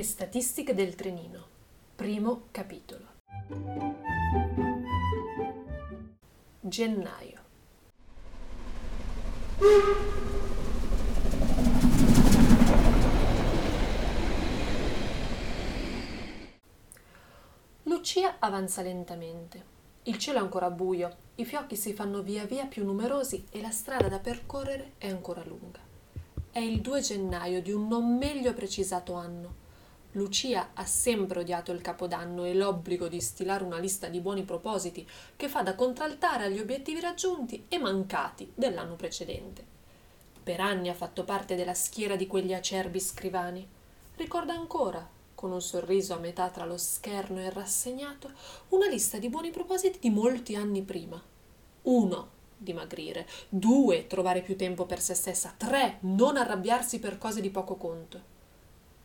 Le statistiche del trenino. Primo capitolo. Gennaio. Lucia avanza lentamente. Il cielo è ancora buio, i fiocchi si fanno via via più numerosi e la strada da percorrere è ancora lunga. È il 2 gennaio di un non meglio precisato anno. Lucia ha sempre odiato il capodanno e l'obbligo di stilare una lista di buoni propositi che fa da contraltare agli obiettivi raggiunti e mancati dell'anno precedente. Per anni ha fatto parte della schiera di quegli acerbi scrivani. Ricorda ancora, con un sorriso a metà tra lo scherno e il rassegnato, una lista di buoni propositi di molti anni prima. Uno, dimagrire, due, trovare più tempo per se stessa, tre, non arrabbiarsi per cose di poco conto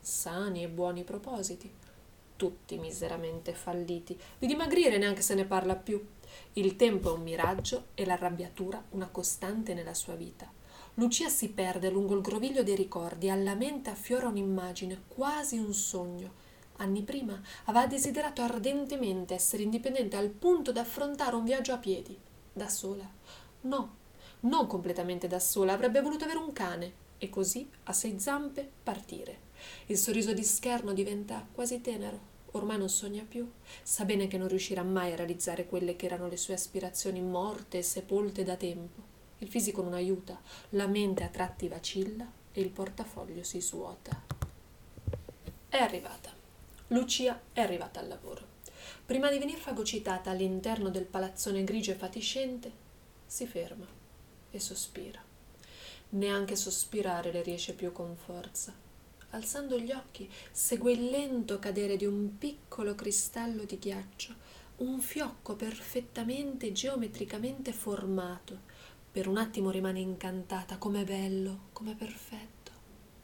sani e buoni propositi, tutti miseramente falliti. Di dimagrire neanche se ne parla più. Il tempo è un miraggio e l'arrabbiatura una costante nella sua vita. Lucia si perde lungo il groviglio dei ricordi, alla mente affiora un'immagine, quasi un sogno. Anni prima aveva desiderato ardentemente essere indipendente al punto da affrontare un viaggio a piedi, da sola. No, non completamente da sola, avrebbe voluto avere un cane e così, a sei zampe, partire. Il sorriso di scherno diventa quasi tenero. Ormai non sogna più. Sa bene che non riuscirà mai a realizzare quelle che erano le sue aspirazioni morte e sepolte da tempo. Il fisico non aiuta, la mente a tratti vacilla e il portafoglio si svuota. È arrivata. Lucia è arrivata al lavoro. Prima di venir fagocitata all'interno del palazzone grigio e fatiscente, si ferma e sospira. Neanche sospirare le riesce più con forza alzando gli occhi, segue il lento cadere di un piccolo cristallo di ghiaccio, un fiocco perfettamente geometricamente formato. Per un attimo rimane incantata, com'è bello, com'è perfetto.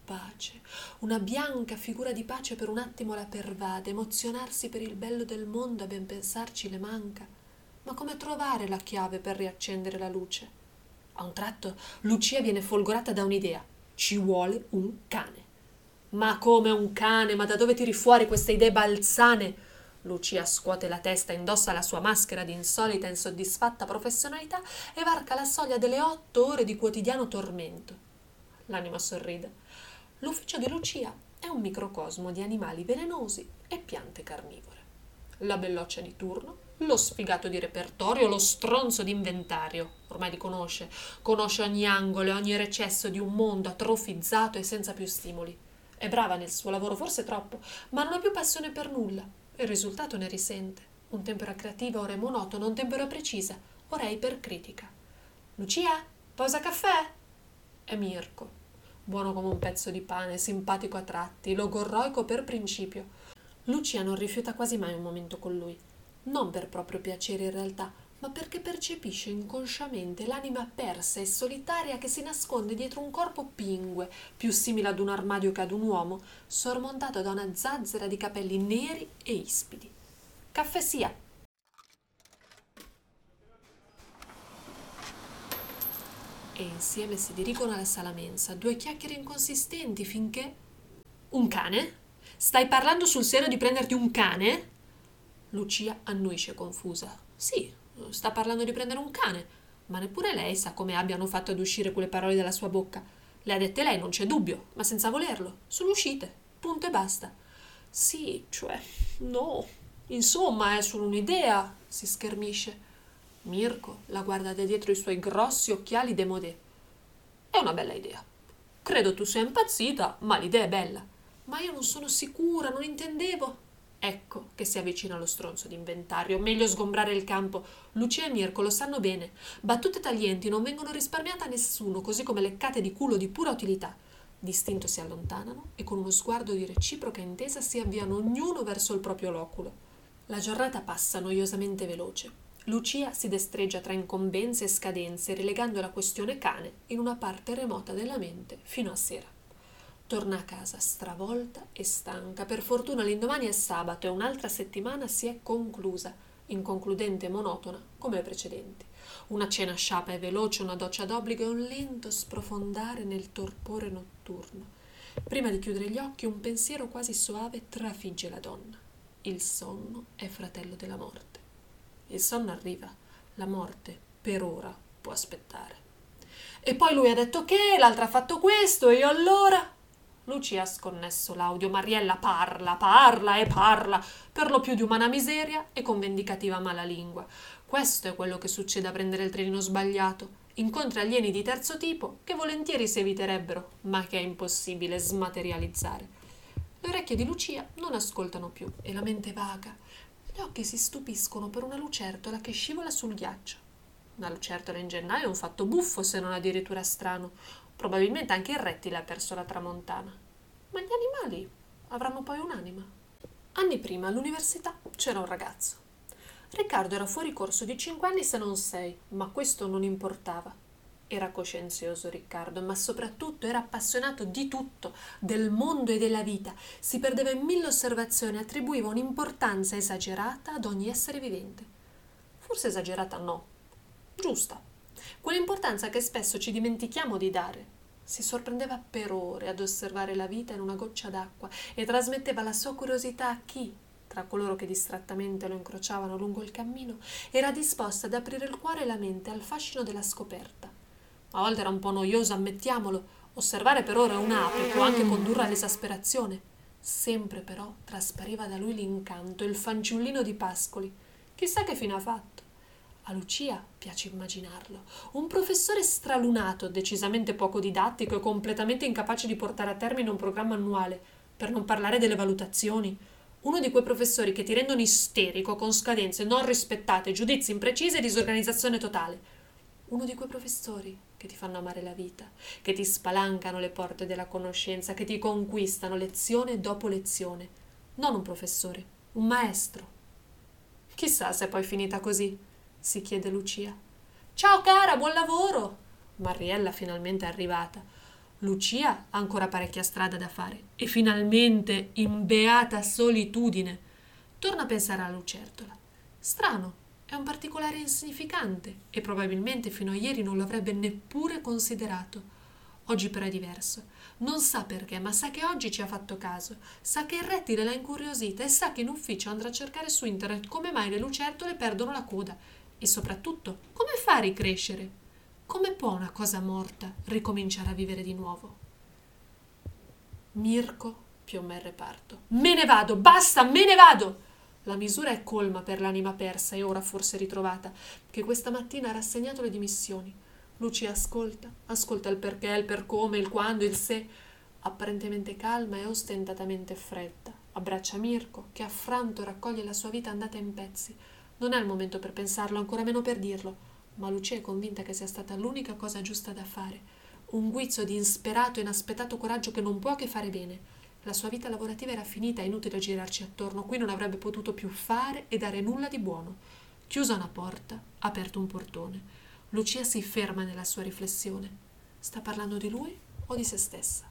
Pace, una bianca figura di pace per un attimo la pervade, emozionarsi per il bello del mondo a ben pensarci le manca. Ma come trovare la chiave per riaccendere la luce? A un tratto Lucia viene folgorata da un'idea. Ci vuole un cane. Ma come un cane, ma da dove tiri fuori queste idee balzane? Lucia scuote la testa, indossa la sua maschera di insolita e insoddisfatta professionalità e varca la soglia delle otto ore di quotidiano tormento. L'anima sorride. L'ufficio di Lucia è un microcosmo di animali velenosi e piante carnivore. La belloccia di turno, lo sfigato di repertorio, lo stronzo di inventario. Ormai li conosce, conosce ogni angolo e ogni recesso di un mondo atrofizzato e senza più stimoli. È brava nel suo lavoro, forse troppo, ma non ha più passione per nulla. Il risultato ne risente. Un tempo era creativa, ora è monotono, un tempo era precisa, ora è ipercritica. Lucia, pausa caffè? È Mirko. Buono come un pezzo di pane, simpatico a tratti, logorroico per principio. Lucia non rifiuta quasi mai un momento con lui. Non per proprio piacere in realtà, ma perché percepisce inconsciamente l'anima persa e solitaria che si nasconde dietro un corpo pingue, più simile ad un armadio che ad un uomo, sormontato da una zazzera di capelli neri e ispidi. Caffè sia! E insieme si dirigono alla sala mensa, due chiacchiere inconsistenti finché. Un cane? Stai parlando sul serio di prenderti un cane? Lucia annuisce confusa. Sì, sta parlando di prendere un cane, ma neppure lei sa come abbiano fatto ad uscire quelle parole dalla sua bocca. Le ha dette lei, non c'è dubbio, ma senza volerlo. Sono uscite, punto e basta. Sì, cioè, no. Insomma, è solo un'idea, si schermisce. Mirko la guarda da dietro i suoi grossi occhiali demodé. È una bella idea. Credo tu sia impazzita, ma l'idea è bella. Ma io non sono sicura, non intendevo. Ecco che si avvicina lo stronzo d'inventario. Meglio sgombrare il campo. Lucia e Mirko lo sanno bene. Battute taglienti non vengono risparmiate a nessuno, così come leccate di culo di pura utilità. Distinto si allontanano e con uno sguardo di reciproca intesa si avviano ognuno verso il proprio loculo. La giornata passa noiosamente veloce. Lucia si destreggia tra incombenze e scadenze, relegando la questione cane in una parte remota della mente fino a sera. Torna a casa stravolta e stanca. Per fortuna l'indomani è sabato e un'altra settimana si è conclusa, inconcludente e monotona come le precedenti. Una cena sciapa e veloce, una doccia d'obbligo e un lento sprofondare nel torpore notturno. Prima di chiudere gli occhi, un pensiero quasi soave trafigge la donna. Il sonno è fratello della morte. Il sonno arriva, la morte per ora può aspettare. E poi lui ha detto che, l'altra ha fatto questo, e io allora. Lucia ha sconnesso l'audio. Mariella parla, parla e parla, per lo più di umana miseria e con vendicativa malalingua. Questo è quello che succede a prendere il trenino sbagliato. Incontri alieni di terzo tipo che volentieri si eviterebbero, ma che è impossibile smaterializzare. Le orecchie di Lucia non ascoltano più e la mente vaga. Gli occhi si stupiscono per una lucertola che scivola sul ghiaccio. Una lucertola in gennaio è un fatto buffo, se non addirittura strano. Probabilmente anche il rettile ha perso la tramontana. Ma gli animali avranno poi un'anima. Anni prima all'università c'era un ragazzo. Riccardo era fuori corso di cinque anni se non sei, ma questo non importava. Era coscienzioso Riccardo, ma soprattutto era appassionato di tutto, del mondo e della vita. Si perdeva in mille osservazioni, attribuiva un'importanza esagerata ad ogni essere vivente. Forse esagerata no, giusta quell'importanza che spesso ci dimentichiamo di dare. Si sorprendeva per ore ad osservare la vita in una goccia d'acqua e trasmetteva la sua curiosità a chi, tra coloro che distrattamente lo incrociavano lungo il cammino, era disposta ad aprire il cuore e la mente al fascino della scoperta. A volte era un po' noioso, ammettiamolo, osservare per ore un'ape può anche condurre all'esasperazione. Sempre però traspariva da lui l'incanto, il fanciullino di Pascoli. Chissà che fine ha fatto. Lucia piace immaginarlo. Un professore stralunato, decisamente poco didattico e completamente incapace di portare a termine un programma annuale, per non parlare delle valutazioni. Uno di quei professori che ti rendono isterico con scadenze non rispettate, giudizi imprecisi e disorganizzazione totale. Uno di quei professori che ti fanno amare la vita, che ti spalancano le porte della conoscenza, che ti conquistano lezione dopo lezione. Non un professore, un maestro. Chissà se è poi finita così si chiede Lucia. Ciao cara, buon lavoro! Mariella finalmente è arrivata. Lucia ha ancora parecchia strada da fare e finalmente, in beata solitudine, torna a pensare alla lucertola. Strano, è un particolare insignificante e probabilmente fino a ieri non lo avrebbe neppure considerato. Oggi però è diverso. Non sa perché, ma sa che oggi ci ha fatto caso. Sa che il rettile l'ha incuriosita e sa che in ufficio andrà a cercare su internet come mai le lucertole perdono la coda e soprattutto, come fa a ricrescere? Come può una cosa morta ricominciare a vivere di nuovo? Mirko piomma il reparto. Me ne vado, basta, me ne vado! La misura è colma per l'anima persa e ora forse ritrovata, che questa mattina ha rassegnato le dimissioni. Lucia ascolta, ascolta il perché, il per come, il quando, il se, apparentemente calma e ostentatamente fredda. Abbraccia Mirko, che affranto raccoglie la sua vita andata in pezzi, non è il momento per pensarlo, ancora meno per dirlo, ma Lucia è convinta che sia stata l'unica cosa giusta da fare. Un guizzo di insperato e inaspettato coraggio che non può che fare bene. La sua vita lavorativa era finita, è inutile girarci attorno, qui non avrebbe potuto più fare e dare nulla di buono. Chiusa una porta, aperto un portone. Lucia si ferma nella sua riflessione. Sta parlando di lui o di se stessa?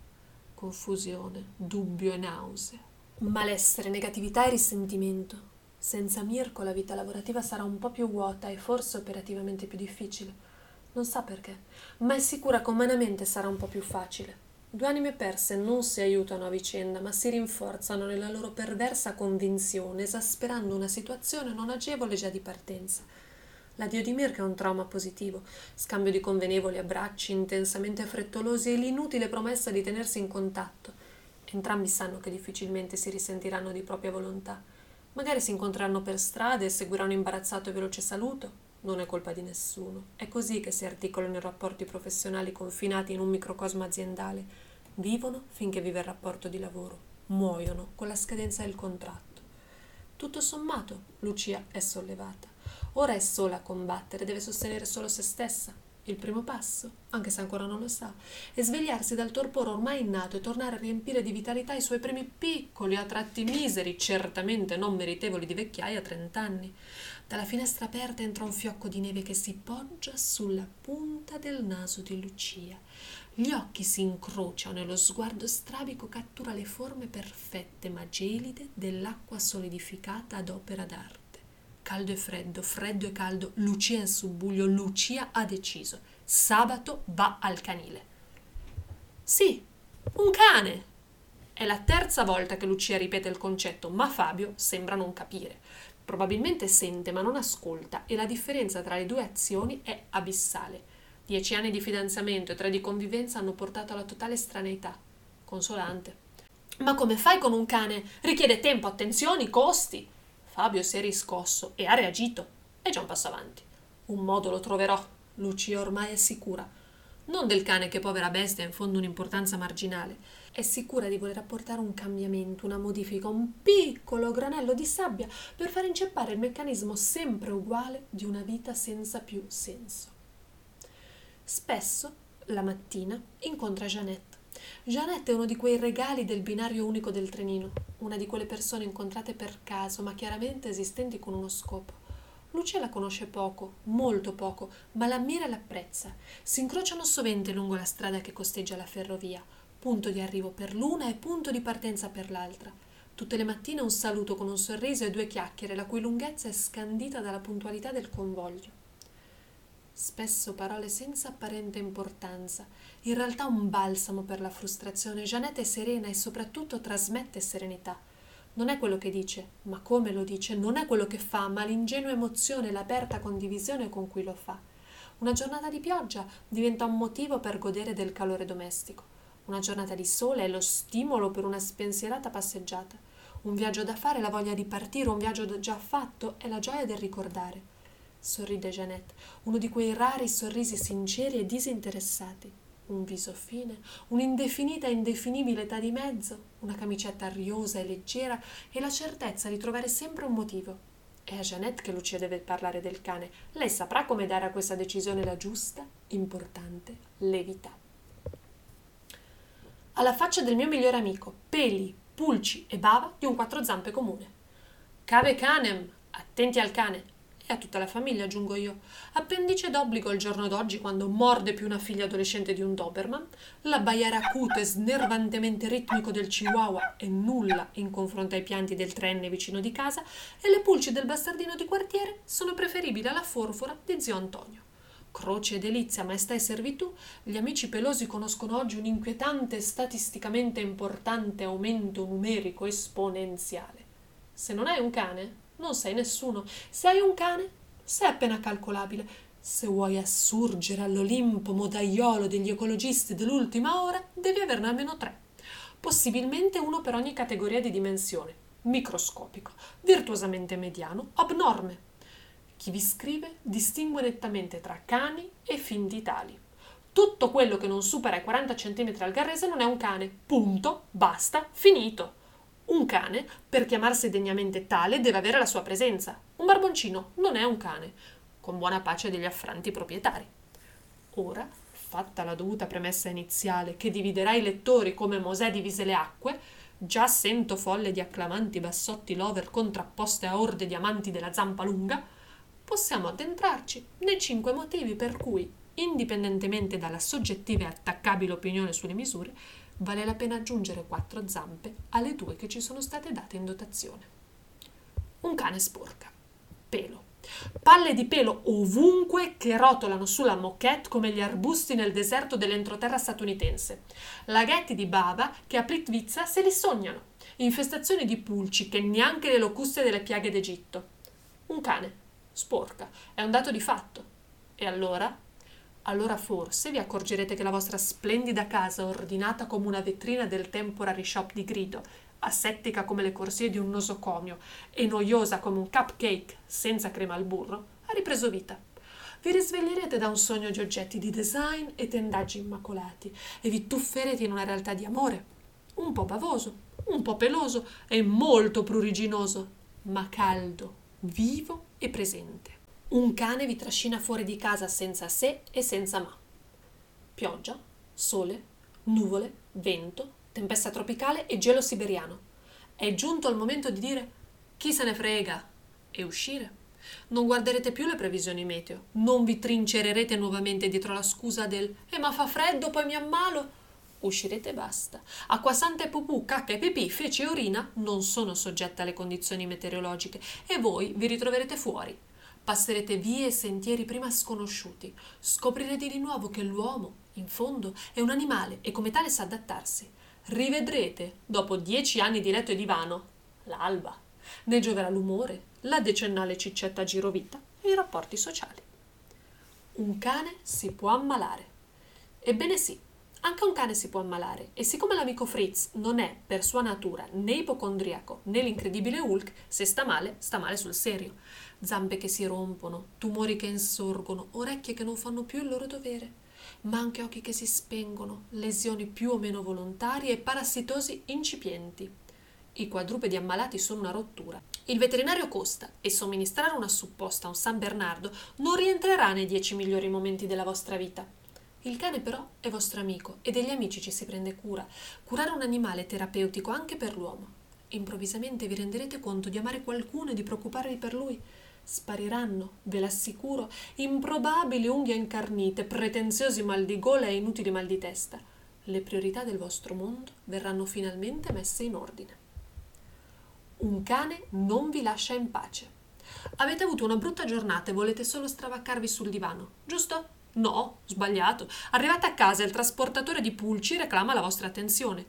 Confusione, dubbio e nausea. Malessere, negatività e risentimento. Senza Mirko la vita lavorativa sarà un po' più vuota e forse operativamente più difficile. Non sa perché, ma è sicura che umanamente sarà un po' più facile. Due anime perse non si aiutano a vicenda, ma si rinforzano nella loro perversa convinzione, esasperando una situazione non agevole già di partenza. L'addio di Mirko è un trauma positivo, scambio di convenevoli abbracci intensamente frettolosi e l'inutile promessa di tenersi in contatto. Entrambi sanno che difficilmente si risentiranno di propria volontà. Magari si incontreranno per strada e seguiranno imbarazzato e veloce saluto. Non è colpa di nessuno. È così che si articolano i rapporti professionali confinati in un microcosmo aziendale. Vivono finché vive il rapporto di lavoro. Muoiono con la scadenza del contratto. Tutto sommato, Lucia è sollevata. Ora è sola a combattere, deve sostenere solo se stessa, il primo passo, anche se ancora non lo sa, è svegliarsi dal torpore ormai innato e tornare a riempire di vitalità i suoi primi piccoli, a tratti miseri, certamente non meritevoli di vecchiaia a trent'anni. Dalla finestra aperta entra un fiocco di neve che si poggia sulla punta del naso di Lucia. Gli occhi si incrociano e lo sguardo strabico cattura le forme perfette ma gelide dell'acqua solidificata ad opera d'arte caldo e freddo, freddo e caldo, Lucia in subbuglio, Lucia ha deciso. Sabato va al canile. Sì, un cane, È la terza volta che Lucia ripete il concetto, ma Fabio sembra non capire. Probabilmente sente ma non ascolta e la differenza tra le due azioni è abissale. Dieci anni di fidanzamento e tre di convivenza hanno portato alla totale estraneità. Consolante. Ma come fai con un cane? Richiede tempo, attenzioni, costi. Fabio si è riscosso e ha reagito. È già un passo avanti. Un modo lo troverò. Lucia ormai è sicura. Non del cane che povera bestia ha in fondo un'importanza marginale. È sicura di voler apportare un cambiamento, una modifica, un piccolo granello di sabbia per far inceppare il meccanismo sempre uguale di una vita senza più senso. Spesso, la mattina, incontra Jeannette. Jeannette è uno di quei regali del binario unico del trenino, una di quelle persone incontrate per caso, ma chiaramente esistenti con uno scopo. Lucia la conosce poco, molto poco, ma l'ammira e l'apprezza. Si incrociano sovente lungo la strada che costeggia la ferrovia, punto di arrivo per l'una e punto di partenza per l'altra. Tutte le mattine un saluto con un sorriso e due chiacchiere, la cui lunghezza è scandita dalla puntualità del convoglio spesso parole senza apparente importanza, in realtà un balsamo per la frustrazione. Janette è serena e soprattutto trasmette serenità. Non è quello che dice, ma come lo dice, non è quello che fa, ma l'ingenua emozione, l'aperta condivisione con cui lo fa. Una giornata di pioggia diventa un motivo per godere del calore domestico. Una giornata di sole è lo stimolo per una spensierata passeggiata. Un viaggio da fare, la voglia di partire, un viaggio già fatto è la gioia del ricordare sorride Jeannette, uno di quei rari sorrisi sinceri e disinteressati. Un viso fine, un'indefinita e indefinibile età di mezzo, una camicetta ariosa e leggera e la certezza di trovare sempre un motivo. È a Jeannette che Lucia deve parlare del cane. Lei saprà come dare a questa decisione la giusta, importante levità. Alla faccia del mio migliore amico, peli, pulci e bava di un quattro zampe comune. Cave canem, attenti al cane, e a tutta la famiglia, aggiungo io. Appendice d'obbligo al giorno d'oggi quando morde più una figlia adolescente di un Doberman, l'abbaiare acuto e snervantemente ritmico del Chihuahua è nulla in confronto ai pianti del trenne vicino di casa e le pulci del bastardino di quartiere sono preferibili alla forfora di zio Antonio. Croce e delizia, maestà e servitù, gli amici pelosi conoscono oggi un inquietante e statisticamente importante aumento numerico esponenziale. Se non hai un cane, non sei nessuno. Se hai un cane, sei appena calcolabile. Se vuoi assurgere all'Olimpo modaiolo degli ecologisti dell'ultima ora, devi averne almeno tre. Possibilmente uno per ogni categoria di dimensione. Microscopico, virtuosamente mediano, abnorme. Chi vi scrive distingue nettamente tra cani e finti tali. Tutto quello che non supera i 40 cm al garrese non è un cane. Punto, basta, finito. Un cane, per chiamarsi degnamente tale, deve avere la sua presenza. Un barboncino non è un cane, con buona pace degli affranti proprietari. Ora, fatta la dovuta premessa iniziale che dividerà i lettori come Mosè divise le acque, già sento folle di acclamanti bassotti lover contrapposte a orde di amanti della zampa lunga, possiamo addentrarci nei cinque motivi per cui, indipendentemente dalla soggettiva e attaccabile opinione sulle misure, vale la pena aggiungere quattro zampe alle due che ci sono state date in dotazione. Un cane sporca. Pelo. Palle di pelo ovunque che rotolano sulla moquette come gli arbusti nel deserto dell'entroterra statunitense. Laghetti di bava che a Plitvica se li sognano. Infestazioni di pulci che neanche le locuste delle piaghe d'Egitto. Un cane. Sporca. È un dato di fatto. E allora allora forse vi accorgerete che la vostra splendida casa, ordinata come una vetrina del temporary shop di grido, asettica come le corsie di un nosocomio e noiosa come un cupcake senza crema al burro, ha ripreso vita. Vi risveglierete da un sogno di oggetti di design e tendaggi immacolati e vi tufferete in una realtà di amore, un po' bavoso, un po' peloso e molto pruriginoso, ma caldo, vivo e presente. Un cane vi trascina fuori di casa senza se e senza ma. Pioggia, sole, nuvole, vento, tempesta tropicale e gelo siberiano. È giunto il momento di dire chi se ne frega e uscire. Non guarderete più le previsioni meteo, non vi trincererete nuovamente dietro la scusa del eh ma fa freddo, poi mi ammalo. Uscirete e basta. Acqua santa e pupù, cacca e pipì, fece e urina non sono soggette alle condizioni meteorologiche e voi vi ritroverete fuori, Passerete vie e sentieri prima sconosciuti. Scoprirete di nuovo che l'uomo, in fondo, è un animale e come tale sa adattarsi. rivedrete, dopo dieci anni di letto e divano, l'alba. Ne gioverà l'umore, la decennale ciccetta girovita e i rapporti sociali. Un cane si può ammalare. Ebbene sì, anche un cane si può ammalare e siccome l'amico Fritz non è per sua natura né ipocondriaco né l'incredibile Hulk, se sta male, sta male sul serio. Zampe che si rompono, tumori che insorgono, orecchie che non fanno più il loro dovere, ma anche occhi che si spengono, lesioni più o meno volontarie e parassitosi incipienti. I quadrupedi ammalati sono una rottura. Il veterinario costa e somministrare una supposta a un San Bernardo non rientrerà nei dieci migliori momenti della vostra vita. Il cane però è vostro amico e degli amici ci si prende cura. Curare un animale è terapeutico anche per l'uomo. Improvvisamente vi renderete conto di amare qualcuno e di preoccuparvi per lui. Spariranno, ve l'assicuro, improbabili unghie incarnite, pretenziosi mal di gola e inutili mal di testa. Le priorità del vostro mondo verranno finalmente messe in ordine. Un cane non vi lascia in pace. Avete avuto una brutta giornata e volete solo stravaccarvi sul divano, giusto? No, sbagliato. Arrivate a casa e il trasportatore di pulci reclama la vostra attenzione.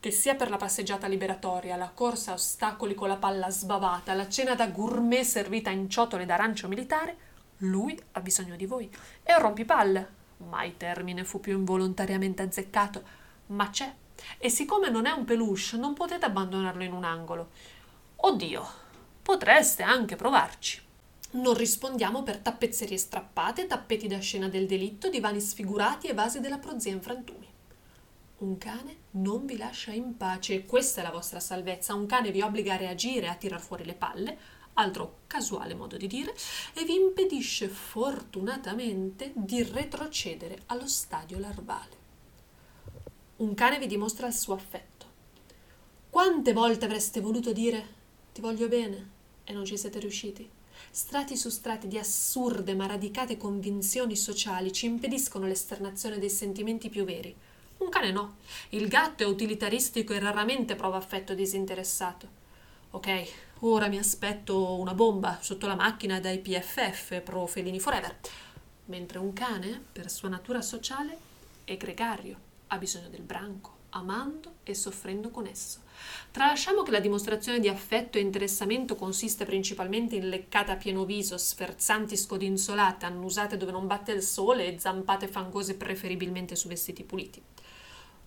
Che sia per la passeggiata liberatoria, la corsa a ostacoli con la palla sbavata, la cena da gourmet servita in ciotole d'arancio militare, lui ha bisogno di voi. È un rompipalle. Mai termine fu più involontariamente azzeccato, ma c'è e siccome non è un peluche, non potete abbandonarlo in un angolo. Oddio, potreste anche provarci. Non rispondiamo per tappezzerie strappate, tappeti da scena del delitto, divani sfigurati e vasi della prozia in frantumi. Un cane non vi lascia in pace questa è la vostra salvezza. Un cane vi obbliga a reagire, a tirar fuori le palle, altro casuale modo di dire, e vi impedisce fortunatamente di retrocedere allo stadio larvale un cane vi dimostra il suo affetto. Quante volte avreste voluto dire ti voglio bene e non ci siete riusciti? Strati su strati di assurde ma radicate convinzioni sociali ci impediscono l'esternazione dei sentimenti più veri. Un cane no. Il gatto è utilitaristico e raramente prova affetto disinteressato. Ok, ora mi aspetto una bomba sotto la macchina dai PFF pro Felini Forever. Mentre un cane, per sua natura sociale, è gregario ha bisogno del branco, amando e soffrendo con esso. Tralasciamo che la dimostrazione di affetto e interessamento consiste principalmente in leccate a pieno viso, sferzanti scodinzolate, annusate dove non batte il sole e zampate fangose preferibilmente su vestiti puliti.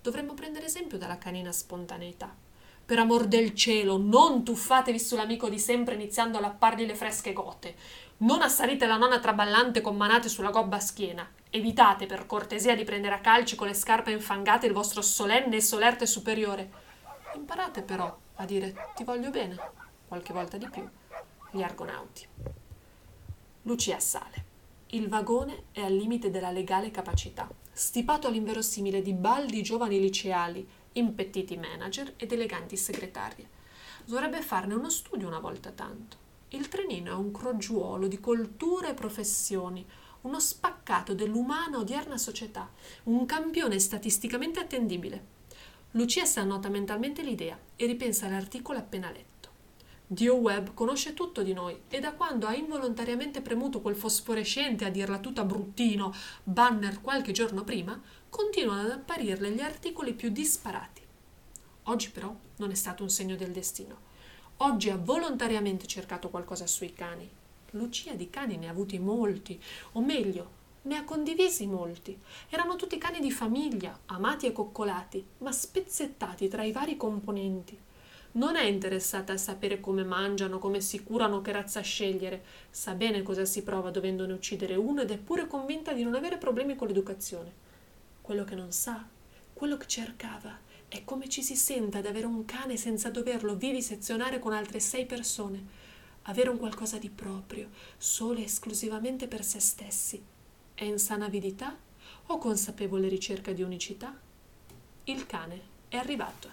Dovremmo prendere esempio dalla canina spontaneità. Per amor del cielo, non tuffatevi sull'amico di sempre iniziando a lappargli le fresche gote. Non assalite la nonna traballante con manate sulla gobba a schiena. Evitate per cortesia di prendere a calci con le scarpe infangate il vostro solenne e solerte superiore. Imparate però a dire ti voglio bene, qualche volta di più, gli argonauti. Lucia sale. Il vagone è al limite della legale capacità, stipato all'inverosimile di baldi giovani liceali, impettiti manager ed eleganti segretarie. Dovrebbe farne uno studio una volta tanto. Il trenino è un crogiuolo di colture e professioni, uno spaccato dell'umana odierna società, un campione statisticamente attendibile. Lucia si annota mentalmente l'idea e ripensa all'articolo appena letto. Dio Webb conosce tutto di noi e da quando ha involontariamente premuto quel fosforescente, a dirla tutta bruttino, banner qualche giorno prima, continuano ad apparirle gli articoli più disparati. Oggi però non è stato un segno del destino. Oggi ha volontariamente cercato qualcosa sui cani Lucia di cani ne ha avuti molti, o meglio, ne ha condivisi molti. Erano tutti cani di famiglia, amati e coccolati, ma spezzettati tra i vari componenti. Non è interessata a sapere come mangiano, come si curano, che razza scegliere. Sa bene cosa si prova dovendone uccidere uno ed è pure convinta di non avere problemi con l'educazione. Quello che non sa, quello che cercava, è come ci si senta ad avere un cane senza doverlo vivisezionare con altre sei persone avere un qualcosa di proprio, solo e esclusivamente per se stessi. È insana avidità o consapevole ricerca di unicità? Il cane è arrivato.